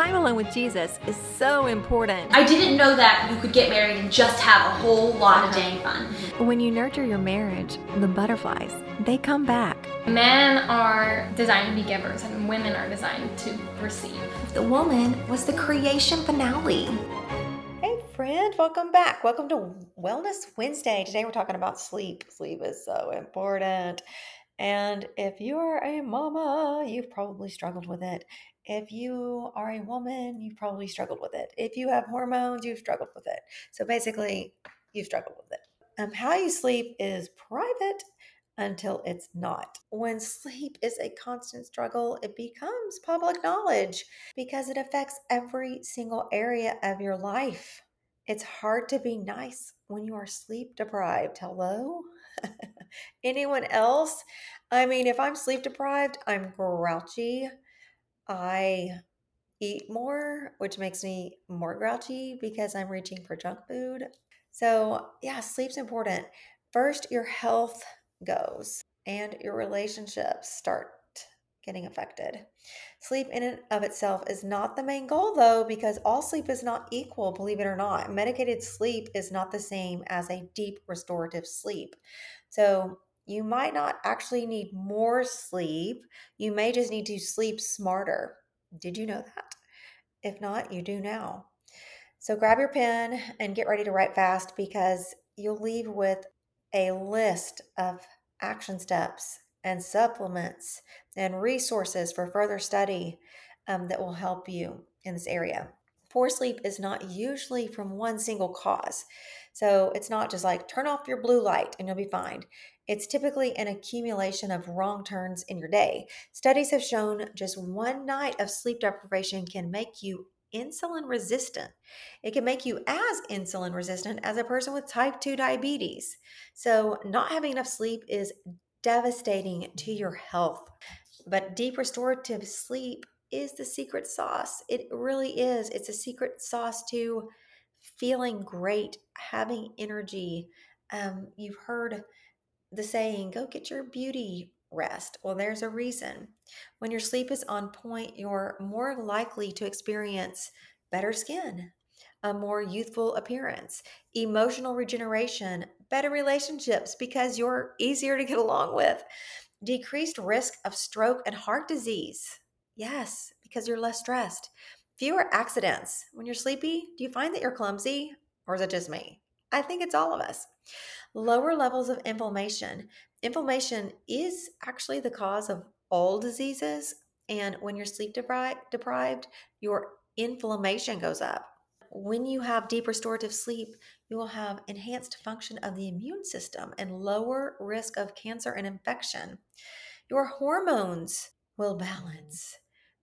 time alone with Jesus is so important. I didn't know that you could get married and just have a whole lot of uh-huh. dang fun. When you nurture your marriage, the butterflies, they come back. Men are designed to be givers and women are designed to receive. The woman was the creation finale. Hey, friend, welcome back. Welcome to Wellness Wednesday. Today we're talking about sleep. Sleep is so important. And if you're a mama, you've probably struggled with it. If you are a woman, you've probably struggled with it. If you have hormones, you've struggled with it. So basically, you've struggled with it. Um, how you sleep is private until it's not. When sleep is a constant struggle, it becomes public knowledge because it affects every single area of your life. It's hard to be nice when you are sleep deprived. Hello? Anyone else? I mean, if I'm sleep deprived, I'm grouchy. I eat more, which makes me more grouchy because I'm reaching for junk food. So, yeah, sleep's important. First, your health goes and your relationships start getting affected. Sleep in and of itself is not the main goal though because all sleep is not equal, believe it or not. Medicated sleep is not the same as a deep restorative sleep. So, you might not actually need more sleep. You may just need to sleep smarter. Did you know that? If not, you do now. So grab your pen and get ready to write fast because you'll leave with a list of action steps and supplements and resources for further study um, that will help you in this area. Poor sleep is not usually from one single cause. So it's not just like turn off your blue light and you'll be fine. It's typically an accumulation of wrong turns in your day. Studies have shown just one night of sleep deprivation can make you insulin resistant. It can make you as insulin resistant as a person with type 2 diabetes. So, not having enough sleep is devastating to your health. But deep restorative sleep is the secret sauce. It really is. It's a secret sauce to feeling great, having energy. Um, you've heard the saying, go get your beauty rest. Well, there's a reason. When your sleep is on point, you're more likely to experience better skin, a more youthful appearance, emotional regeneration, better relationships because you're easier to get along with, decreased risk of stroke and heart disease. Yes, because you're less stressed. Fewer accidents. When you're sleepy, do you find that you're clumsy or is it just me? I think it's all of us. Lower levels of inflammation. Inflammation is actually the cause of all diseases. And when you're sleep deprived, your inflammation goes up. When you have deep restorative sleep, you will have enhanced function of the immune system and lower risk of cancer and infection. Your hormones will balance.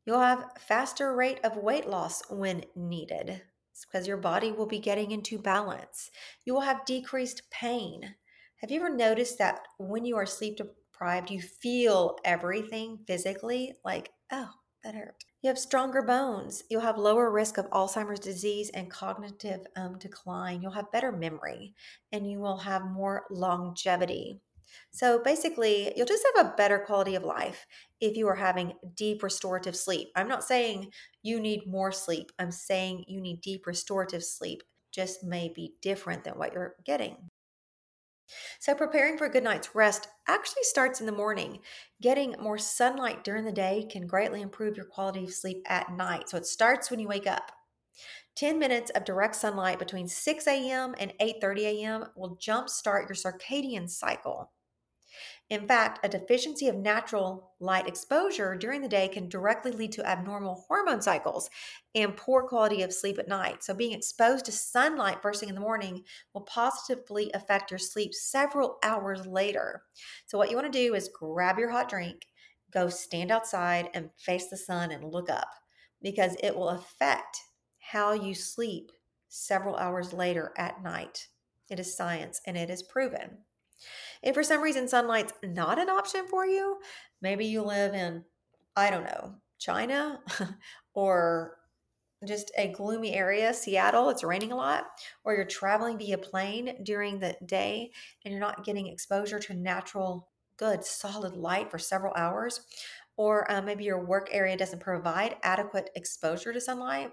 You'll have faster rate of weight loss when needed because your body will be getting into balance. You will have decreased pain. Have you ever noticed that when you are sleep deprived, you feel everything physically like, oh, that hurt? You have stronger bones. You'll have lower risk of Alzheimer's disease and cognitive um, decline. You'll have better memory and you will have more longevity. So basically, you'll just have a better quality of life if you are having deep restorative sleep. I'm not saying you need more sleep, I'm saying you need deep restorative sleep, just may be different than what you're getting. So, preparing for a good night's rest actually starts in the morning. Getting more sunlight during the day can greatly improve your quality of sleep at night. So, it starts when you wake up. 10 minutes of direct sunlight between 6 a.m. and 8:30 a.m. will jumpstart your circadian cycle. In fact, a deficiency of natural light exposure during the day can directly lead to abnormal hormone cycles and poor quality of sleep at night. So, being exposed to sunlight first thing in the morning will positively affect your sleep several hours later. So, what you want to do is grab your hot drink, go stand outside and face the sun and look up because it will affect how you sleep several hours later at night. It is science and it is proven. If for some reason sunlight's not an option for you, maybe you live in, I don't know, China or just a gloomy area, Seattle, it's raining a lot, or you're traveling via plane during the day and you're not getting exposure to natural, good, solid light for several hours, or uh, maybe your work area doesn't provide adequate exposure to sunlight,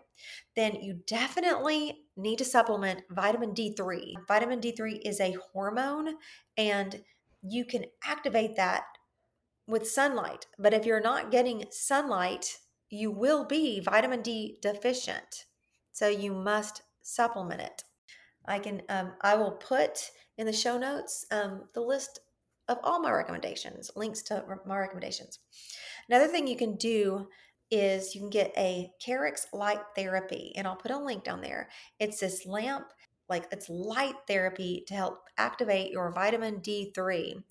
then you definitely need to supplement vitamin D3. Vitamin D3 is a hormone and you can activate that with sunlight. But if you're not getting sunlight, you will be vitamin D deficient. So you must supplement it. I can um, I will put in the show notes um, the list of all my recommendations, links to my recommendations. Another thing you can do is you can get a Carex light therapy, and I'll put a link down there. It's this lamp, like it's light therapy to help activate your vitamin D3.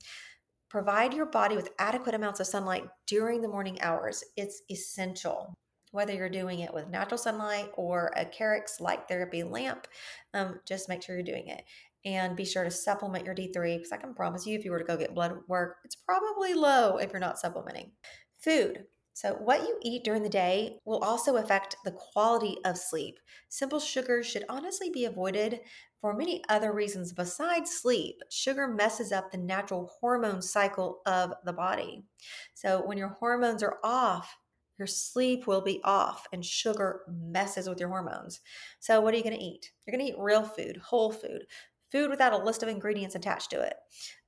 Provide your body with adequate amounts of sunlight during the morning hours. It's essential. Whether you're doing it with natural sunlight or a Carex light therapy lamp, um, just make sure you're doing it and be sure to supplement your D3 because I can promise you if you were to go get blood work, it's probably low if you're not supplementing. Food. So, what you eat during the day will also affect the quality of sleep. Simple sugars should honestly be avoided for many other reasons besides sleep. Sugar messes up the natural hormone cycle of the body. So, when your hormones are off, your sleep will be off and sugar messes with your hormones. So, what are you going to eat? You're going to eat real food, whole food, food without a list of ingredients attached to it.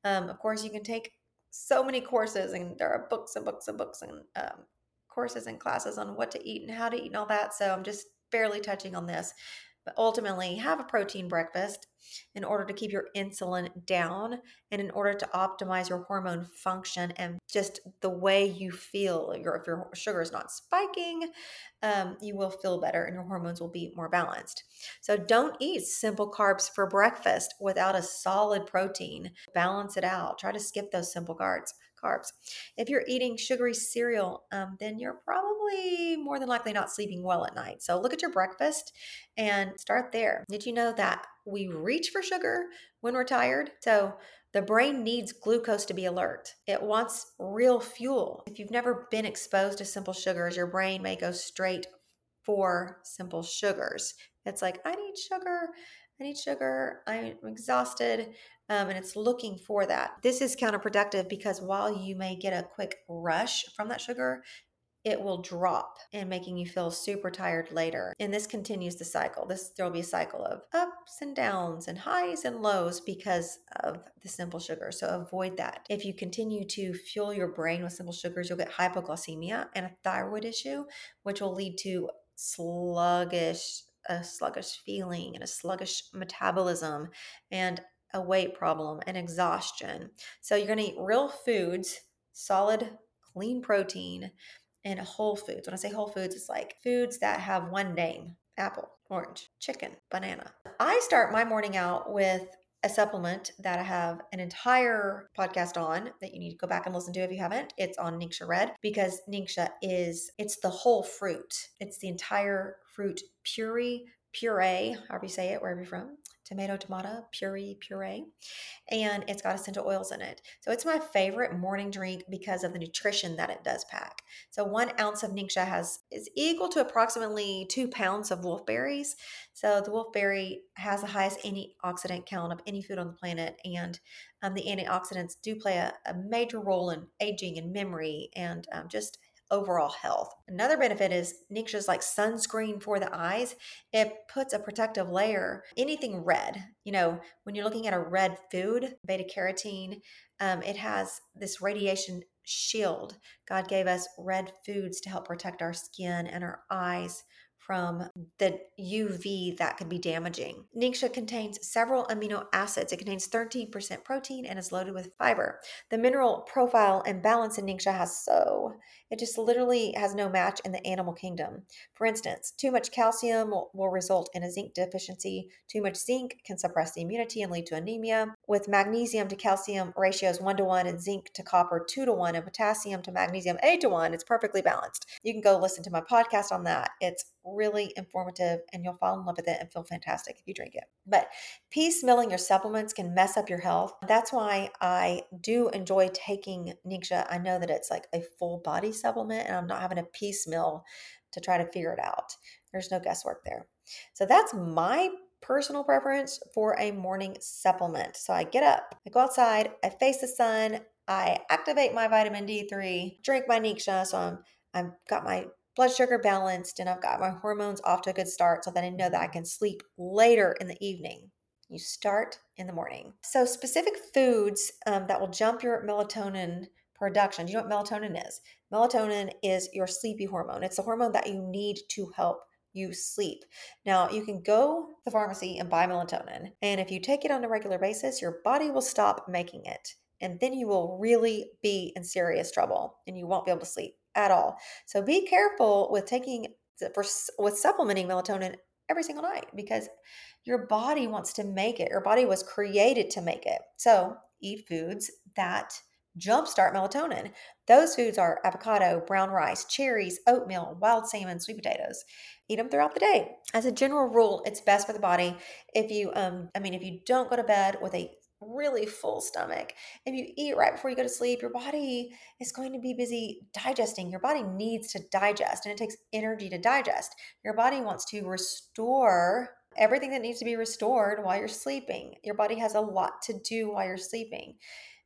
Um, of course, you can take so many courses, and there are books and books and books and um, courses and classes on what to eat and how to eat and all that. So I'm just barely touching on this. But ultimately, have a protein breakfast in order to keep your insulin down and in order to optimize your hormone function and just the way you feel. Your, if your sugar is not spiking, um, you will feel better and your hormones will be more balanced. So don't eat simple carbs for breakfast without a solid protein. Balance it out. Try to skip those simple carbs carbs. If you're eating sugary cereal, um, then you're probably more than likely not sleeping well at night. So look at your breakfast and start there. Did you know that we reach for sugar when we're tired? So the brain needs glucose to be alert. It wants real fuel. If you've never been exposed to simple sugars, your brain may go straight for simple sugars. It's like, I need sugar. I need sugar. I'm exhausted um, and it's looking for that. This is counterproductive because while you may get a quick rush from that sugar, it will drop and making you feel super tired later. And this continues the cycle. This there'll be a cycle of ups and downs and highs and lows because of the simple sugar. So avoid that. If you continue to fuel your brain with simple sugars, you'll get hypoglycemia and a thyroid issue, which will lead to sluggish a sluggish feeling and a sluggish metabolism and a weight problem and exhaustion. So you're going to eat real foods, solid, clean protein, and whole foods. When I say whole foods, it's like foods that have one name apple, orange, chicken, banana. I start my morning out with a supplement that I have an entire podcast on that you need to go back and listen to if you haven't. It's on Ningxia Red because Ningxia is it's the whole fruit. It's the entire fruit puree, puree, however you say it, wherever you're from tomato tomato puree puree and it's got essential oils in it. So it's my favorite morning drink because of the nutrition that it does pack. So one ounce of ningxia has is equal to approximately two pounds of wolfberries so the wolfberry has the highest antioxidant count of any food on the planet and um, the antioxidants do play a, a, major role in aging and memory and um, just overall health. Another benefit is Ningxia is like sunscreen for the eyes. It puts a protective layer, anything red. You know, when you're looking at a red food, beta carotene, um, it has this radiation shield. God gave us red foods to help protect our skin and our eyes from the UV that could be damaging. Ningxia contains several amino acids. It contains 13% protein and is loaded with fiber. The mineral profile and balance in Ningxia has so, it just literally has no match in the animal kingdom. For instance, too much calcium will, will result in a zinc deficiency. Too much zinc can suppress the immunity and lead to anemia. With magnesium to calcium ratios 1 to 1 and zinc to copper 2 to 1 and potassium to magnesium 8 to 1, it's perfectly balanced. You can go listen to my podcast on that. It's really informative and you'll fall in love with it and feel fantastic if you drink it. But piecemealing your supplements can mess up your health. That's why I do enjoy taking Ningxia. I know that it's like a full body supplement and I'm not having a piecemeal to try to figure it out. There's no guesswork there. So that's my personal preference for a morning supplement. So I get up, I go outside, I face the sun, I activate my vitamin D3, drink my Ningxia, so I'm I've got my blood sugar balanced and I've got my hormones off to a good start so that I know that I can sleep later in the evening. You start in the morning. So, specific foods um, that will jump your melatonin production. Do you know what melatonin is? Melatonin is your sleepy hormone. It's the hormone that you need to help you sleep. Now, you can go to the pharmacy and buy melatonin, and if you take it on a regular basis, your body will stop making it. And then you will really be in serious trouble and you won't be able to sleep at all. So be careful with taking with supplementing melatonin every single night because your body wants to make it. Your body was created to make it. So eat foods that jumpstart melatonin. Those foods are avocado, brown rice, cherries, oatmeal, wild salmon, sweet potatoes. Eat them throughout the day. As a general rule, it's best for the body if you um I mean if you don't go to bed with a really full stomach. If you eat right before you go to sleep, your body is going to be busy digesting. Your body needs to digest and it takes energy to digest. Your body wants to restore everything that needs to be restored while you're sleeping. Your body has a lot to do while you're sleeping.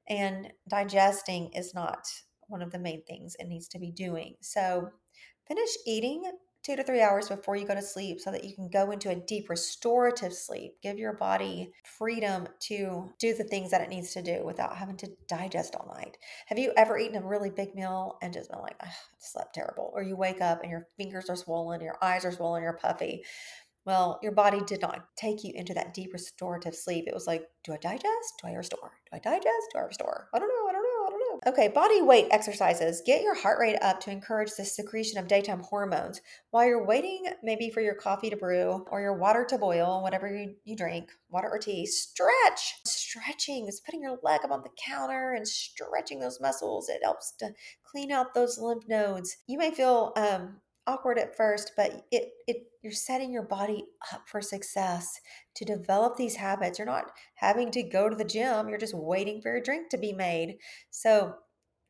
And digesting is not one of the main things it needs to be doing. So finish eating two to three hours before you go to sleep so that you can go into a deep restorative sleep. Give your body freedom to do the things that it needs to do without having to digest all night. Have you ever eaten a really big meal and just been like, I slept terrible? Or you wake up and your fingers are swollen, your eyes are swollen, you're puffy. Well, your body did not take you into that deep restorative sleep. It was like, do I digest? Do I restore? Do I digest? Do I restore? I don't know. I don't know. I don't know. Okay, body weight exercises. Get your heart rate up to encourage the secretion of daytime hormones. While you're waiting, maybe for your coffee to brew or your water to boil, whatever you, you drink, water or tea, stretch. Stretching is putting your leg up on the counter and stretching those muscles. It helps to clean out those lymph nodes. You may feel um, awkward at first, but it it you're setting your body up for success to develop these habits. You're not having to go to the gym, you're just waiting for your drink to be made. So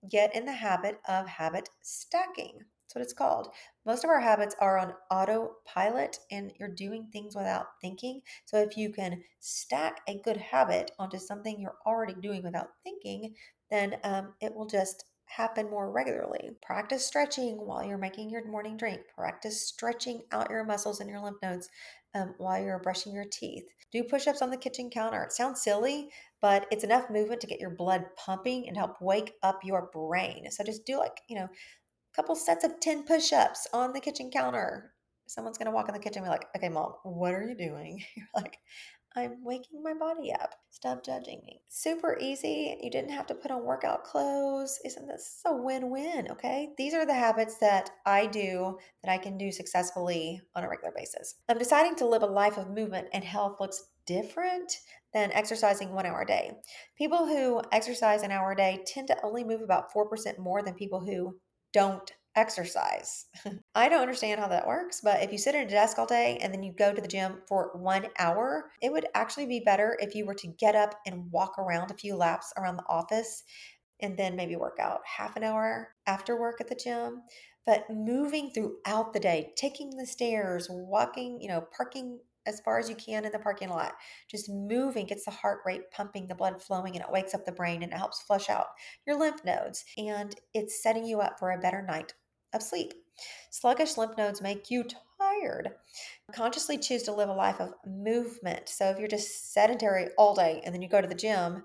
get in the habit of habit stacking. That's what it's called. Most of our habits are on autopilot and you're doing things without thinking. So if you can stack a good habit onto something you're already doing without thinking, then um, it will just happen more regularly. Practice stretching while you're making your morning drink. Practice stretching out your muscles and your lymph nodes um, while you're brushing your teeth. Do push ups on the kitchen counter. It sounds silly, but it's enough movement to get your blood pumping and help wake up your brain. So just do like, you know, a couple sets of 10 push ups on the kitchen counter. Someone's going to walk in the kitchen and be like, okay, mom, what are you doing? You're like, I'm waking my body up. Stop judging me. Super easy. You didn't have to put on workout clothes. Isn't this a win win? Okay. These are the habits that I do that I can do successfully on a regular basis. I'm deciding to live a life of movement and health looks different than exercising one hour a day. People who exercise an hour a day tend to only move about 4% more than people who don't exercise. I don't understand how that works, but if you sit at a desk all day and then you go to the gym for one hour, it would actually be better if you were to get up and walk around a few laps around the office and then maybe work out half an hour after work at the gym. But moving throughout the day, taking the stairs, walking, you know, parking as far as you can in the parking lot. Just moving gets the heart rate pumping, the blood flowing, and it wakes up the brain and it helps flush out your lymph nodes. And it's setting you up for a better night of sleep. Sluggish lymph nodes make you tired. Consciously choose to live a life of movement. So if you're just sedentary all day and then you go to the gym,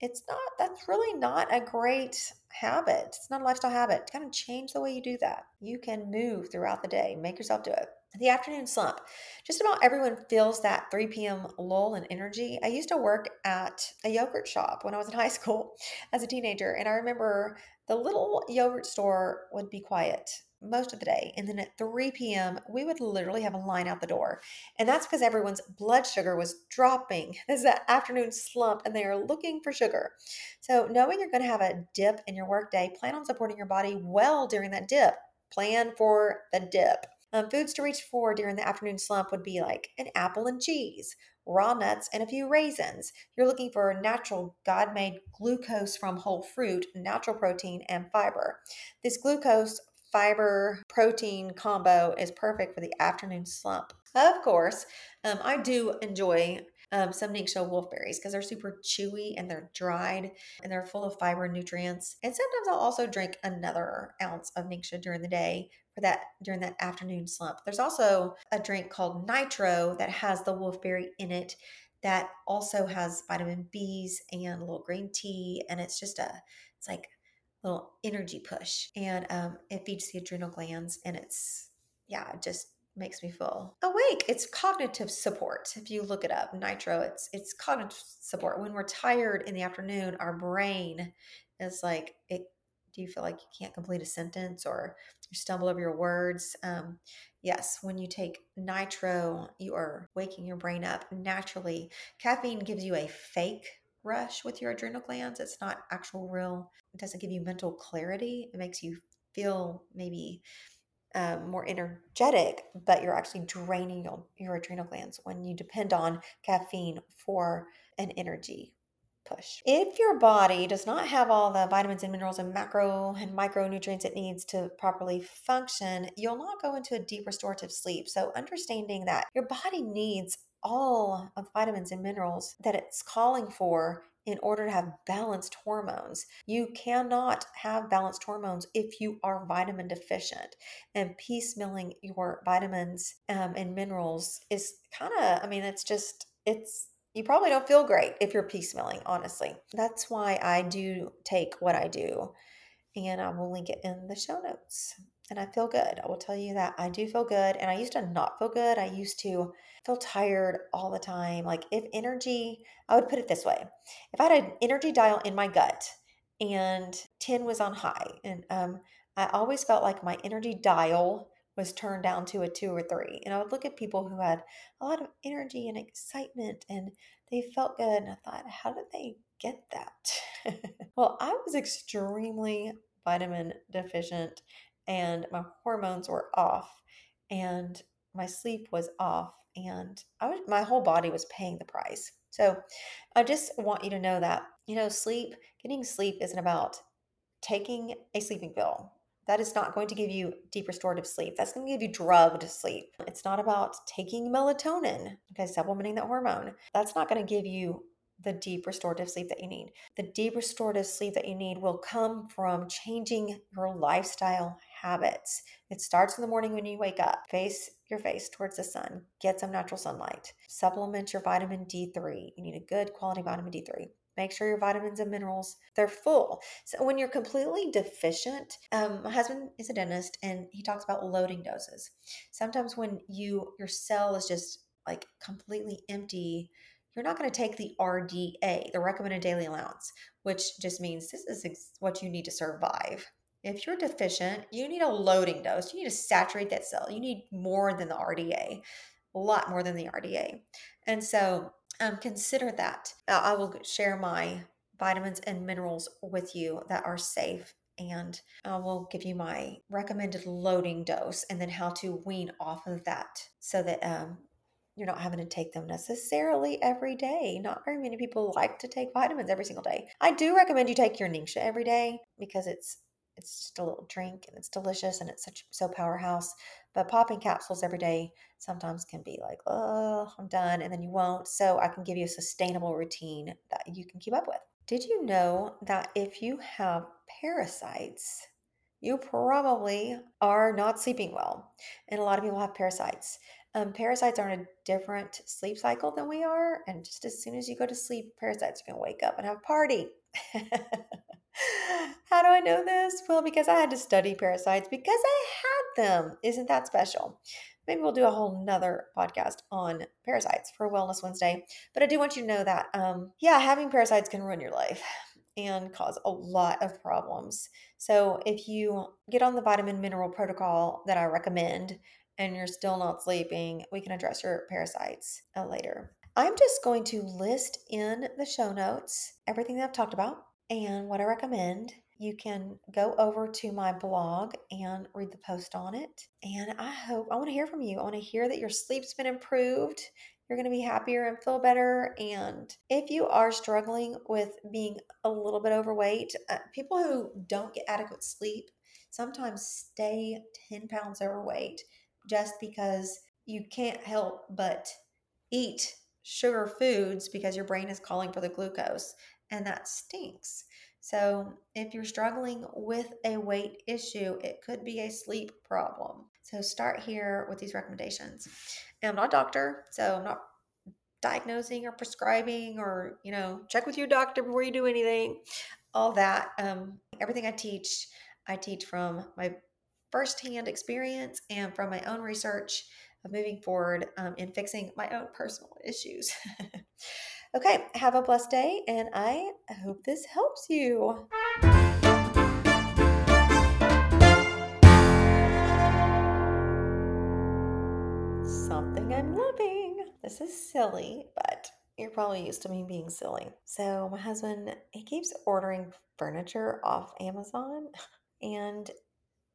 it's not, that's really not a great habit. It's not a lifestyle habit. Kind of change the way you do that. You can move throughout the day, make yourself do it. The afternoon slump. Just about everyone feels that 3 p.m. lull in energy. I used to work at a yogurt shop when I was in high school as a teenager, and I remember the little yogurt store would be quiet most of the day. And then at 3 p.m., we would literally have a line out the door. And that's because everyone's blood sugar was dropping. This is that afternoon slump, and they are looking for sugar. So, knowing you're going to have a dip in your workday, plan on supporting your body well during that dip. Plan for the dip. Um, foods to reach for during the afternoon slump would be like an apple and cheese, raw nuts, and a few raisins. You're looking for natural, God made glucose from whole fruit, natural protein, and fiber. This glucose fiber protein combo is perfect for the afternoon slump. Of course, um, I do enjoy um, some Ningxia wolfberries because they're super chewy and they're dried and they're full of fiber and nutrients. And sometimes I'll also drink another ounce of Ningxia during the day that during that afternoon slump. There's also a drink called Nitro that has the wolfberry in it that also has vitamin B's and a little green tea and it's just a it's like a little energy push and um, it feeds the adrenal glands and it's yeah it just makes me feel awake. It's cognitive support. If you look it up, nitro, it's it's cognitive support. When we're tired in the afternoon, our brain is like it do you feel like you can't complete a sentence or you stumble over your words? Um, yes, when you take nitro, you are waking your brain up naturally. Caffeine gives you a fake rush with your adrenal glands. It's not actual real. It doesn't give you mental clarity. It makes you feel maybe um, more energetic, but you're actually draining your, your adrenal glands when you depend on caffeine for an energy push. If your body does not have all the vitamins and minerals and macro and micronutrients it needs to properly function, you'll not go into a deep restorative sleep. So, understanding that your body needs all of the vitamins and minerals that it's calling for in order to have balanced hormones. You cannot have balanced hormones if you are vitamin deficient. And piecemealing your vitamins um, and minerals is kind of, I mean, it's just, it's, you probably don't feel great if you're piecemealing, honestly. That's why I do take what I do. And I will link it in the show notes and I feel good. I will tell you that I do feel good. And I used to not feel good. I used to feel tired all the time. Like, if energy, I would put it this way if I had an energy dial in my gut and 10 was on high, and um, I always felt like my energy dial was turned down to a two or three. And I would look at people who had a lot of energy and excitement and they felt good. And I thought, how did they get that? well, I was extremely vitamin deficient and my hormones were off and my sleep was off and I was my whole body was paying the price. So I just want you to know that, you know, sleep, getting sleep isn't about taking a sleeping pill. That is not going to give you deep restorative sleep. That's going to give you drugged sleep. It's not about taking melatonin, okay, supplementing that hormone. That's not going to give you the deep restorative sleep that you need. The deep restorative sleep that you need will come from changing your lifestyle habits. It starts in the morning when you wake up. Face your face towards the sun. Get some natural sunlight. Supplement your vitamin D3. You need a good quality vitamin D3 make sure your vitamins and minerals they're full so when you're completely deficient um, my husband is a dentist and he talks about loading doses sometimes when you your cell is just like completely empty you're not going to take the RDA, the recommended daily allowance, which just means this is what you need to survive. If you're deficient, you need a loading dose. You need to saturate that cell. You need more than the RDA, a lot more than the RDA. And so um, consider that. I will share my vitamins and minerals with you that are safe and I will give you my recommended loading dose and then how to wean off of that so that um, you're not having to take them necessarily every day. Not very many people like to take vitamins every single day. I do recommend you take your Ningxia every day because it's it's just a little drink and it's delicious and it's such so powerhouse. But popping capsules every day sometimes can be like, oh, I'm done, and then you won't. So I can give you a sustainable routine that you can keep up with. Did you know that if you have parasites, you probably are not sleeping well? And a lot of people have parasites. Um, parasites are in a different sleep cycle than we are. And just as soon as you go to sleep, parasites are going to wake up and have a party. How do I know this? Well, because I had to study parasites because I had them. Isn't that special? Maybe we'll do a whole nother podcast on parasites for Wellness Wednesday. But I do want you to know that, um, yeah, having parasites can ruin your life and cause a lot of problems. So if you get on the vitamin mineral protocol that I recommend, and you're still not sleeping, we can address your parasites uh, later. I'm just going to list in the show notes everything that I've talked about and what I recommend. You can go over to my blog and read the post on it. And I hope, I want to hear from you. I want to hear that your sleep's been improved. You're going to be happier and feel better. And if you are struggling with being a little bit overweight, uh, people who don't get adequate sleep sometimes stay 10 pounds overweight just because you can't help but eat sugar foods because your brain is calling for the glucose, and that stinks. So, if you're struggling with a weight issue, it could be a sleep problem. So, start here with these recommendations. And I'm not a doctor, so I'm not diagnosing or prescribing or, you know, check with your doctor before you do anything. All that. Um, everything I teach, I teach from my firsthand experience and from my own research of moving forward um, in fixing my own personal issues. okay, have a blessed day, and I hope this helps you. Something I'm loving. This is silly, but you're probably used to me being silly. So, my husband, he keeps ordering furniture off Amazon, and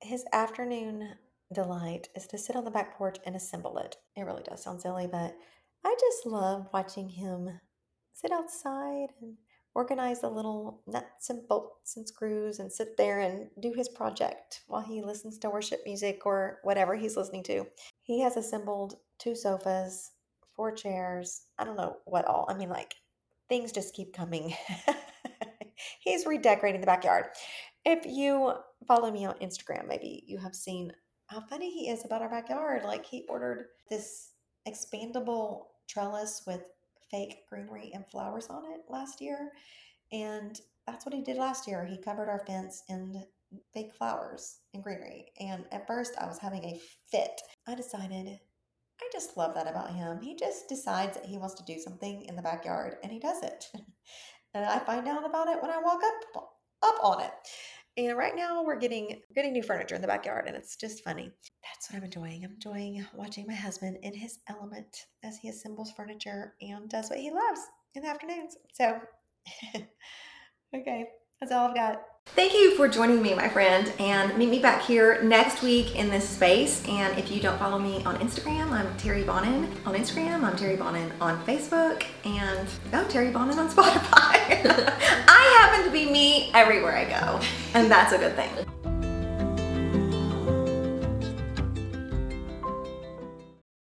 his afternoon delight is to sit on the back porch and assemble it. It really does sound silly, but I just love watching him sit outside and organize the little nuts and bolts and screws and sit there and do his project while he listens to worship music or whatever he's listening to. He has assembled two sofas, four chairs, I don't know what all. I mean, like, things just keep coming. he's redecorating the backyard. If you follow me on Instagram, maybe you have seen how funny he is about our backyard. Like he ordered this expandable trellis with fake greenery and flowers on it last year. And that's what he did last year. He covered our fence in fake flowers and greenery. And at first I was having a fit. I decided I just love that about him. He just decides that he wants to do something in the backyard and he does it. and I find out about it when I walk up up on it. And right now we're getting getting new furniture in the backyard and it's just funny. That's what I'm enjoying. I'm enjoying watching my husband in his element as he assembles furniture and does what he loves in the afternoons. So okay, that's all I've got. Thank you for joining me, my friend, and meet me back here next week in this space. And if you don't follow me on Instagram, I'm Terry Bonin on Instagram. I'm Terry Bonin on Facebook, and oh, Terry Bonin on Spotify. I happen to be me everywhere I go, and that's a good thing.